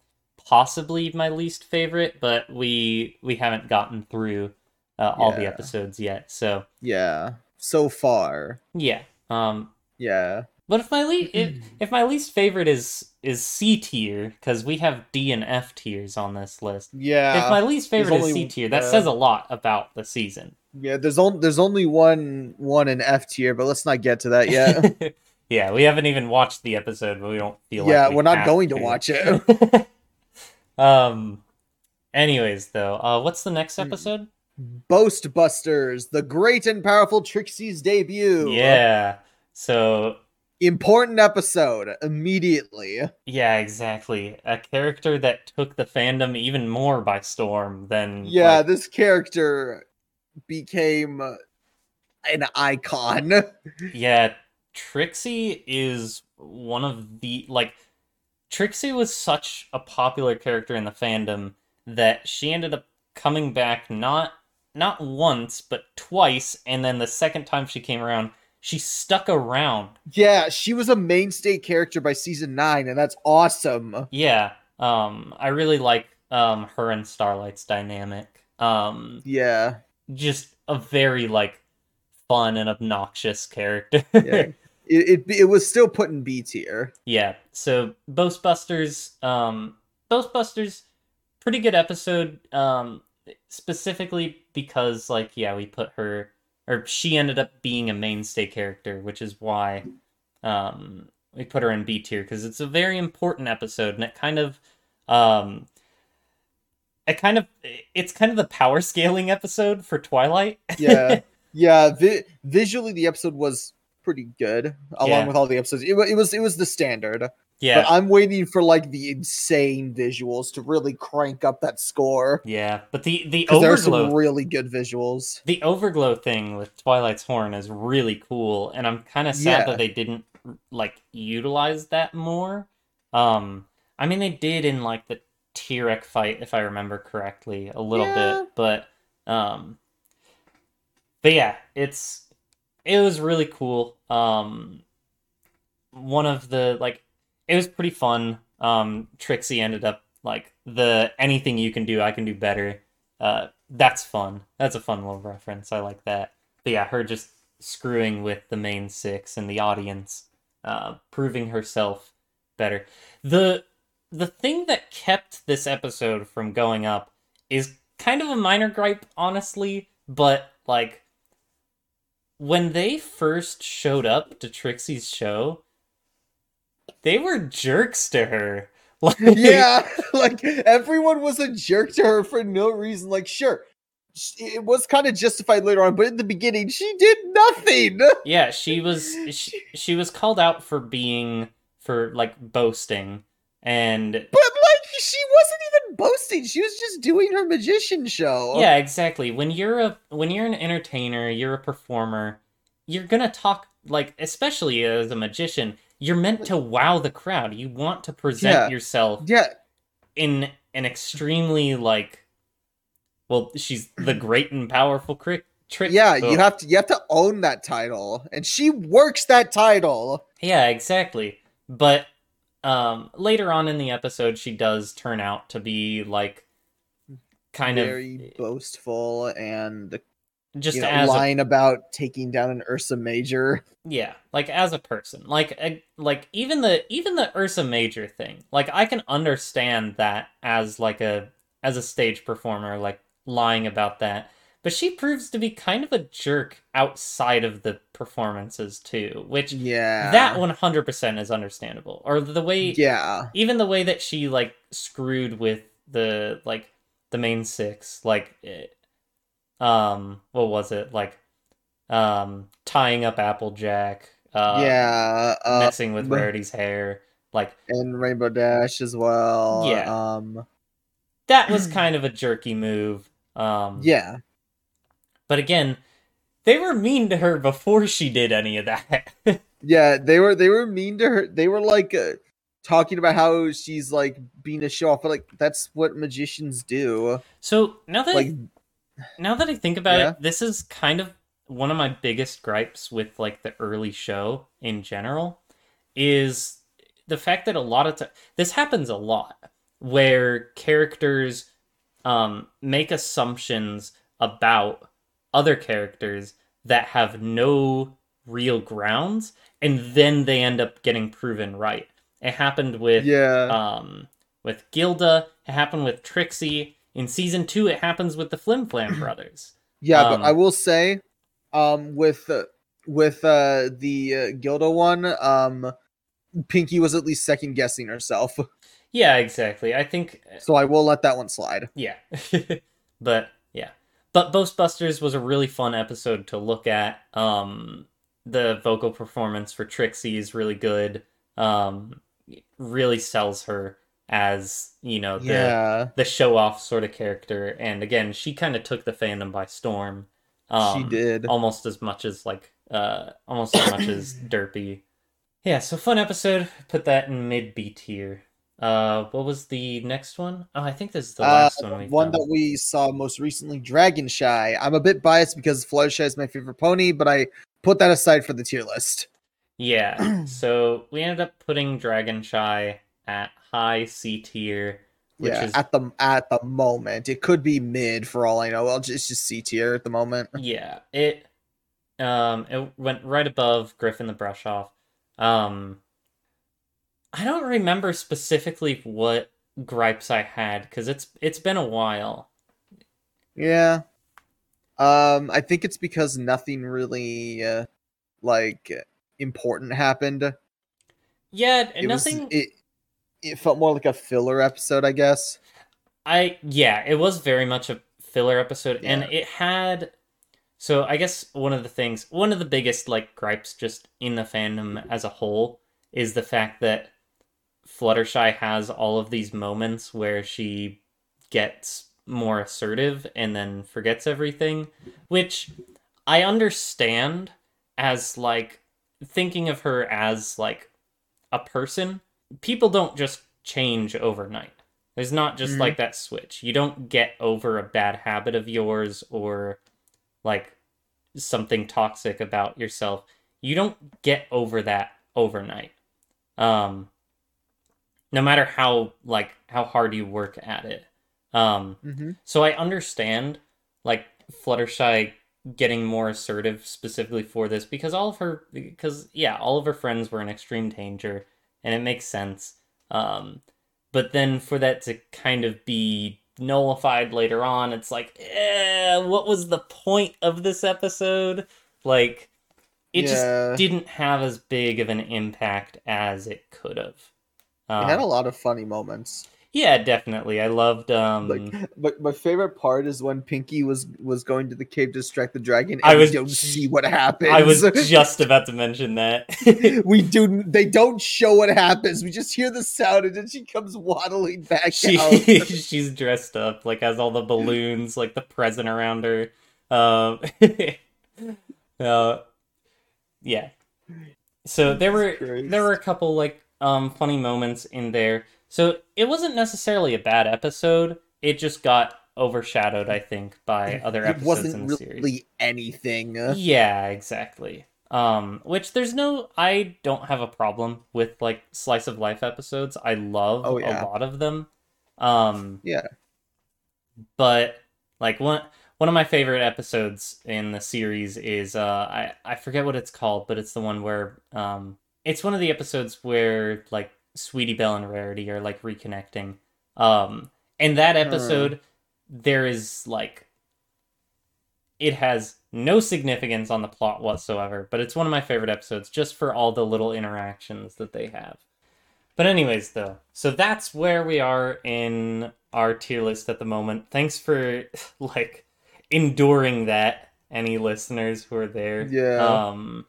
possibly my least favorite, but we we haven't gotten through uh, all the episodes yet. So, Yeah, so far. yeah. Um Yeah, but if my least if, *clears throat* if my least favorite is is C tier because we have D and F tiers on this list. Yeah. if my least favorite there's is C tier, that uh, says a lot about the season. Yeah, there's only there's only one one in F tier, but let's not get to that yet. *laughs* yeah, we haven't even watched the episode, but we don't feel yeah, like we we're not going to watch it. *laughs* um. Anyways, though, uh, what's the next episode? Boastbusters, the great and powerful Trixie's debut. Yeah. So Important episode immediately. yeah, exactly. A character that took the fandom even more by storm than Yeah, like, this character became an icon. *laughs* Yeah, Trixie is one of the like Trixie was such a popular character in the fandom that she ended up coming back not not once but twice and then the second time she came around she stuck around. yeah, she was a mainstay character by season 9 and that's awesome. Yeah. Um I really like um her and Starlight's dynamic. Um Yeah. just a very like fun and obnoxious character. Yeah. *laughs* it, it it was still put in B tier. Yeah. So Boast Busters, um, Boast Busters, pretty good episode. Um, specifically because like yeah, we put her or she ended up being a mainstay character, which is why um we put her in B tier because it's a very important episode and it kind of um it kind of it's kind of the power scaling episode for Twilight. Yeah. *laughs* yeah, vi- visually the episode was pretty good along Yeah. with all the episodes. It, it was it was the standard. Yeah. But I'm waiting for like the insane visuals to really crank up that score. yeah. But the the Because there are some really good visuals. the overglow thing with Twilight's horn is really cool, and I'm kind of sad Yeah. that they didn't like utilize that more. Um, I mean, they did in like the T-Rex fight, if I remember correctly, a little Yeah. bit, but um, but yeah, it's it was really cool. Um, one of the like it was pretty fun. Um, Trixie ended up like the anything you can do, I can do better. Uh, that's fun. That's a fun little reference. I like that. But yeah, her just screwing with the main six and the audience, uh, proving herself better. The the thing that kept this episode from going up is kind of a minor gripe, honestly, but like when they first showed up to Trixie's show, they were jerks to her. *laughs* Like, yeah, *laughs* like everyone was a jerk to her for no reason. Like, sure, it was kind of justified later on, but in the beginning, she did nothing. *laughs* yeah, she was she, she was called out for being for like boasting and But like, she wasn't even boasting. She was just doing her magician show. yeah, exactly. When you're a when you're an entertainer, you're a performer, you're going to talk like especially as a magician, you're meant to wow the crowd. You want to present Yeah. yourself yeah, in an extremely like well, she's the *clears throat* great and powerful cri- trick. yeah. You oh, have to you have to own that title, and she works that title. Yeah, exactly. But um later on in the episode she does turn out to be like kind Very of very boastful and just you know, as a, lying about taking down an Ursa Major. yeah, like as a person. Like a, like even the even the Ursa Major thing. Like I can understand that as like a as a stage performer like lying about that. But she proves to be kind of a jerk outside of the performances too, which Yeah, that 100% is understandable. Or the way Yeah, even the way that she like screwed with the like the main six like it, um what was it like um tying up applejack uh yeah, uh, messing with rarity's hair like and Rainbow Dash as well. Yeah. um, that was *clears throat* kind of a jerky move um yeah, but again they were mean to her before she did any of that *laughs* yeah. They were they were mean to her. They were like uh, talking about how she's like being a show off, but like that's what magicians do. so now that Like, now that I think about Yeah. it, this is kind of one of my biggest gripes with like the early show in general is the fact that a lot of time this happens a lot where characters um make assumptions about other characters that have no real grounds and then they end up getting proven right. It happened with Yeah. um with Gilda. It happened with Trixie. In season two, it happens with the Flim Flam *clears throat* brothers. Yeah, Um, but I will say, um, with uh, with uh, the uh, Gilda one, um, Pinkie was at least second guessing herself, *laughs* Yeah, exactly. I think so I will let that one slide. Yeah. *laughs* but yeah. But Boast Busters was a really fun episode to look at. Um the vocal performance for Trixie is really good. Um really sells her as, you know, the Yeah, the show off sort of character. And again, she kind of took the fandom by storm. Um, she did. almost as much as like uh almost as much as *coughs* Derpy. Yeah, so fun episode. Put that in mid B tier. Uh, what was the next one? Oh, I think this is the Uh, last one we've one done. that we saw most recently, Dragonshy. I'm a bit biased because Fluttershy is my favorite pony, but I put that aside for the tier list. Yeah, *clears throat* so we ended up putting Dragonshy at high C tier, which yeah, is at the at the moment, it could be mid for all I know. Well, it's just C tier at the moment. *laughs* yeah it um it went right above Griffon the Brush Off. Um, I don't remember specifically what gripes I had because it's it's been a while. Yeah. Um, I think it's because nothing really uh, like important happened. Yeah, It nothing. was it. It felt more like a filler episode, I guess. I yeah, it was very much a filler episode, and it had. So I guess one of the things, one of the biggest like gripes just in the fandom as a whole is the fact that Fluttershy has all of these moments where she gets more assertive and then forgets everything, which I understand as like thinking of her as like a person. People don't just change overnight. There's not just Mhm. like that switch. You don't get over a bad habit of yours or like something toxic about yourself. You don't get over that overnight. Um no matter how like how hard you work at it. Um Mm-hmm. so I understand like Fluttershy getting more assertive specifically for this because all of her because yeah, all of her friends were in extreme danger and it makes sense. Um but then for that to kind of be nullified later on, it's like, eh, what was the point of this episode? Like it Yeah. just didn't have as big of an impact as it could have. Um, it had a lot of funny moments. Yeah, definitely. I loved um Like, but my favorite part is when Pinkie was was going to the cave to distract the dragon. And I was- we don't see what happens. I was *laughs* just about to mention that. *laughs* we do. They don't show what happens. We just hear the sound, and then she comes waddling back she out. *laughs* she's dressed up like has all the balloons like the present around her. Um uh, yeah. So there were Christ. there were a couple like um funny moments in there. So it wasn't necessarily a bad episode. It just got overshadowed, I think, by other it episodes in wasn't the really series. anything. Yeah, exactly. Um, which there's no, I don't have a problem with like slice of life episodes. I love Oh, yeah. a lot of them. Um, Yeah. but like one one of my favorite episodes in the series is uh, I I forget what it's called, but it's the one where um, it's one of the episodes where like Sweetie Belle and Rarity are like reconnecting. Um, and that episode, there is like it has no significance on the plot whatsoever, but it's one of my favorite episodes just for all the little interactions that they have. But anyways, though, so that's where we are in our tier list at the moment. Thanks for *laughs* like enduring that, any listeners who are there. Yeah. Um,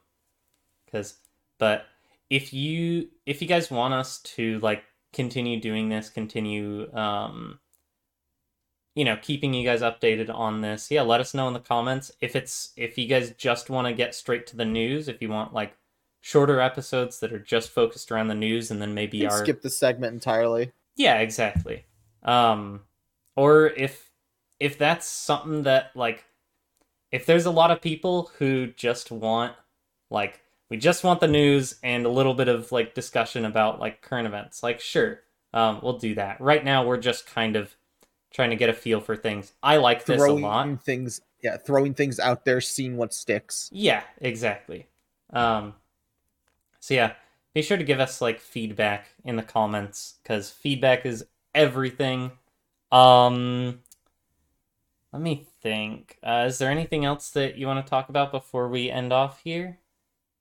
because, but if you if you guys want us to like continue doing this, continue um you know keeping you guys updated on this yeah let us know in the comments if it's if you guys just want to get straight to the news if you want like shorter episodes that are just focused around the news and then maybe our skip the segment entirely. yeah exactly um or if if that's something that like if there's a lot of people who just want like we just want the news and a little bit of like discussion about like current events like sure um we'll do that right now we're just kind of trying to get a feel for things i like this a throwing lot things, yeah, throwing things out there, seeing what sticks. yeah exactly um so yeah be sure to give us like feedback in the comments because feedback is everything. Um, let me think. Uh, is there anything else that you want to talk about before we end off here?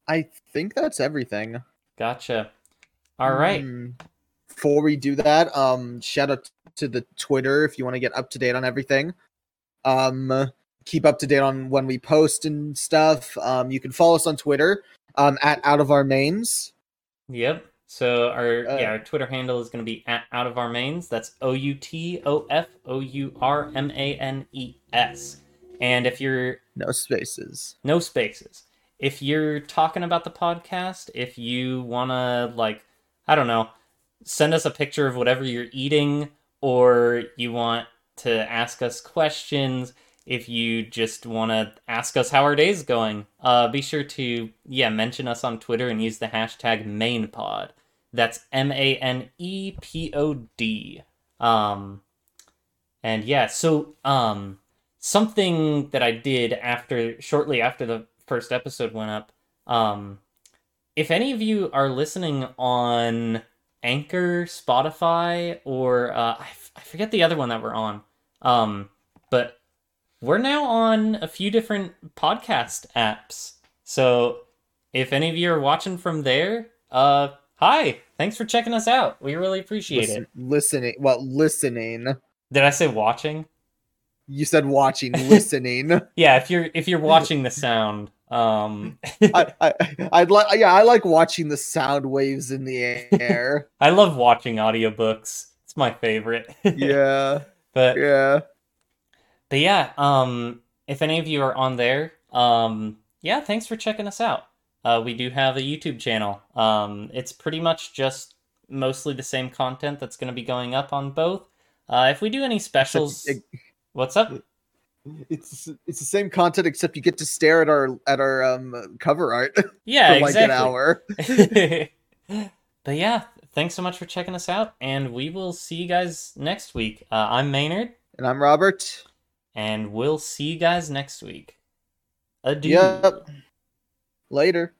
I think that's everything. Gotcha. All right. Mm. Before we do that, um, shout out to the Twitter if you want to get up to date on everything. Um, keep up to date on when we post and stuff. Um, you can follow us on Twitter um, at Out of Our Manes. Yep. So our Uh, yeah our Twitter handle is going to be at out of our manes. That's O U T O F O U R M A N E S. And if you're No spaces. no spaces, if you're talking about the podcast, if you want to like I don't know, send us a picture of whatever you're eating, or you want to ask us questions. If you just want to ask us how our day's going, uh, be sure to yeah mention us on Twitter and use the hashtag ManePod. That's M A N E P O D. Um, and yeah, so um, something that I did after shortly after the first episode went up. Um, if any of you are listening on Anchor, Spotify, or uh, I, f- I forget the other one that we're on, um, but we're now on a few different podcast apps. So if any of you are watching from there, uh, hi, thanks for checking us out. We really appreciate Listen, it. listening. Well, listening. Did I say watching? You said watching, listening. *laughs* Yeah, if you're if you're *laughs* watching the sound, um, I, I, I'd like. Yeah, I like watching the sound waves in the air. *laughs* I love watching audiobooks. It's my favorite. *laughs* yeah, but yeah. but yeah, um, if any of you are on there, um, yeah, thanks for checking us out. Uh, we do have a YouTube channel. Um, it's pretty much just mostly the same content that's going to be going up on both. Uh, if we do any specials, what's up? It's it's the same content except you get to stare at our at our um cover art *laughs* Yeah, for like exactly. an hour. *laughs* but yeah, thanks so much for checking us out, and we will see you guys next week. Uh, I'm Maynard, And I'm Robert. and we'll see you guys next week. Adieu. Yep. Later.